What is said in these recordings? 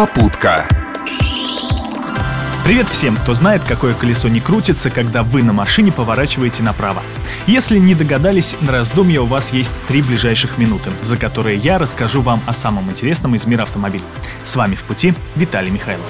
Попутка. Привет всем, кто знает, какое колесо не крутится, когда вы на машине поворачиваете направо. Если не догадались, на раздумье у вас есть три ближайших минуты, за которые я расскажу вам о самом интересном из мира автомобиля. С вами в пути Виталий Михайлов.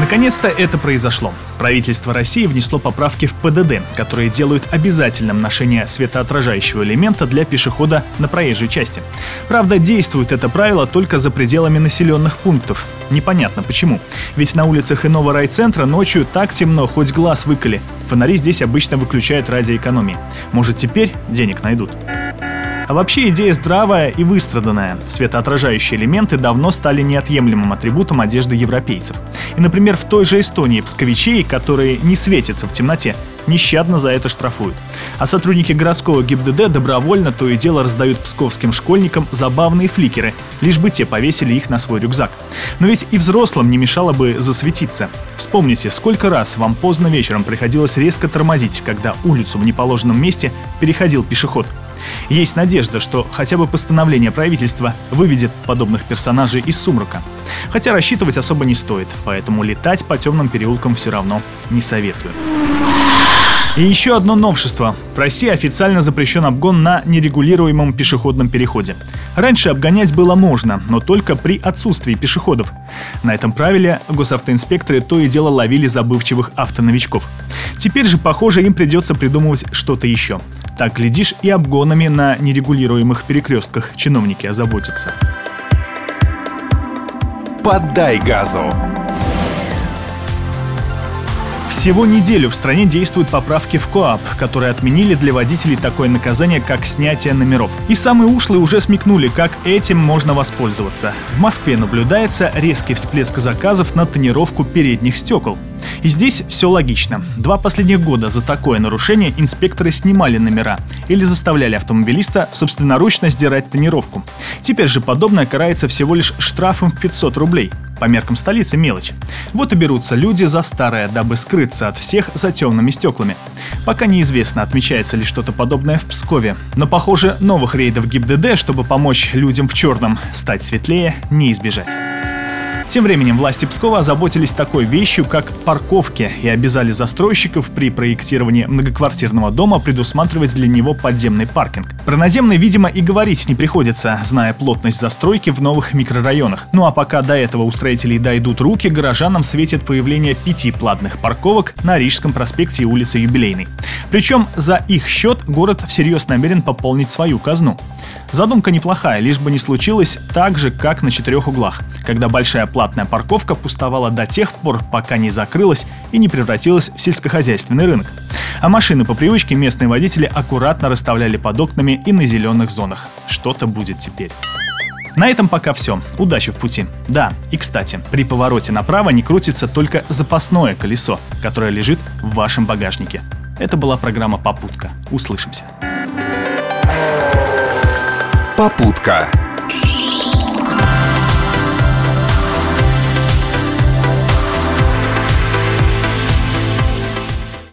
Наконец-то это произошло. Правительство России внесло поправки в ПДД, которые делают обязательным ношение светоотражающего элемента для пешехода на проезжей части. Правда, действует это правило только за пределами населенных пунктов. Непонятно почему. Ведь на улицах иного райцентра ночью так темно, хоть глаз выколи. Фонари здесь обычно выключают ради экономии. Может, теперь денег найдут. А вообще идея здравая и выстраданная. Светоотражающие элементы давно стали неотъемлемым атрибутом одежды европейцев. И, например, в той же Эстонии псковичей, которые не светятся в темноте, нещадно за это штрафуют. А сотрудники городского ГИБДД добровольно то и дело раздают псковским школьникам забавные фликеры, лишь бы те повесили их на свой рюкзак. Но ведь и взрослым не мешало бы засветиться. Вспомните, сколько раз вам поздно вечером приходилось резко тормозить, когда улицу в неположенном месте переходил пешеход. Есть надежда, что хотя бы постановление правительства выведет подобных персонажей из сумрака. Хотя рассчитывать особо не стоит, поэтому летать по темным переулкам все равно не советую. И еще одно новшество. В России официально запрещен обгон на нерегулируемом пешеходном переходе. Раньше обгонять было можно, но только при отсутствии пешеходов. На этом правиле госавтоинспекторы то и дело ловили забывчивых автоновичков. Теперь же, похоже, им придется придумывать что-то еще. Так, глядишь, и обгонами на нерегулируемых перекрестках чиновники озаботятся. Поддай газу. Всего неделю в стране действуют поправки в КОАП, которые отменили для водителей такое наказание, как снятие номеров. И самые ушлые уже смекнули, как этим можно воспользоваться. В Москве наблюдается резкий всплеск заказов на тонировку передних стекол. И здесь все логично. Два последних года за такое нарушение инспекторы снимали номера или заставляли автомобилиста собственноручно сдирать тонировку. Теперь же подобное карается всего лишь штрафом в 500 рублей. По меркам столицы мелочь. Вот и берутся люди за старое, дабы скрыться от всех за темными стеклами. Пока неизвестно, отмечается ли что-то подобное в Пскове. Но, похоже, новых рейдов ГИБДД, чтобы помочь людям в черном стать светлее, не избежать. Тем временем власти Пскова озаботились такой вещью, как парковки, и обязали застройщиков при проектировании многоквартирного дома предусматривать для него подземный паркинг. Про наземный, видимо, и говорить не приходится, зная плотность застройки в новых микрорайонах. Ну а пока до этого у строителей дойдут руки, горожанам светит появление пяти платных парковок на Рижском проспекте и улице Юбилейной. Причем за их счет город всерьез намерен пополнить свою казну. Задумка неплохая, лишь бы не случилось так же, как на четырех углах, когда большая платная парковка пустовала до тех пор, пока не закрылась и не превратилась в сельскохозяйственный рынок. А машины по привычке местные водители аккуратно расставляли под окнами и на зеленых зонах. Что-то будет теперь. На этом пока все. Удачи в пути. Да, и кстати, при повороте направо не крутится только запасное колесо, которое лежит в вашем багажнике. Это была программа «Попутка». Услышимся. Попутка.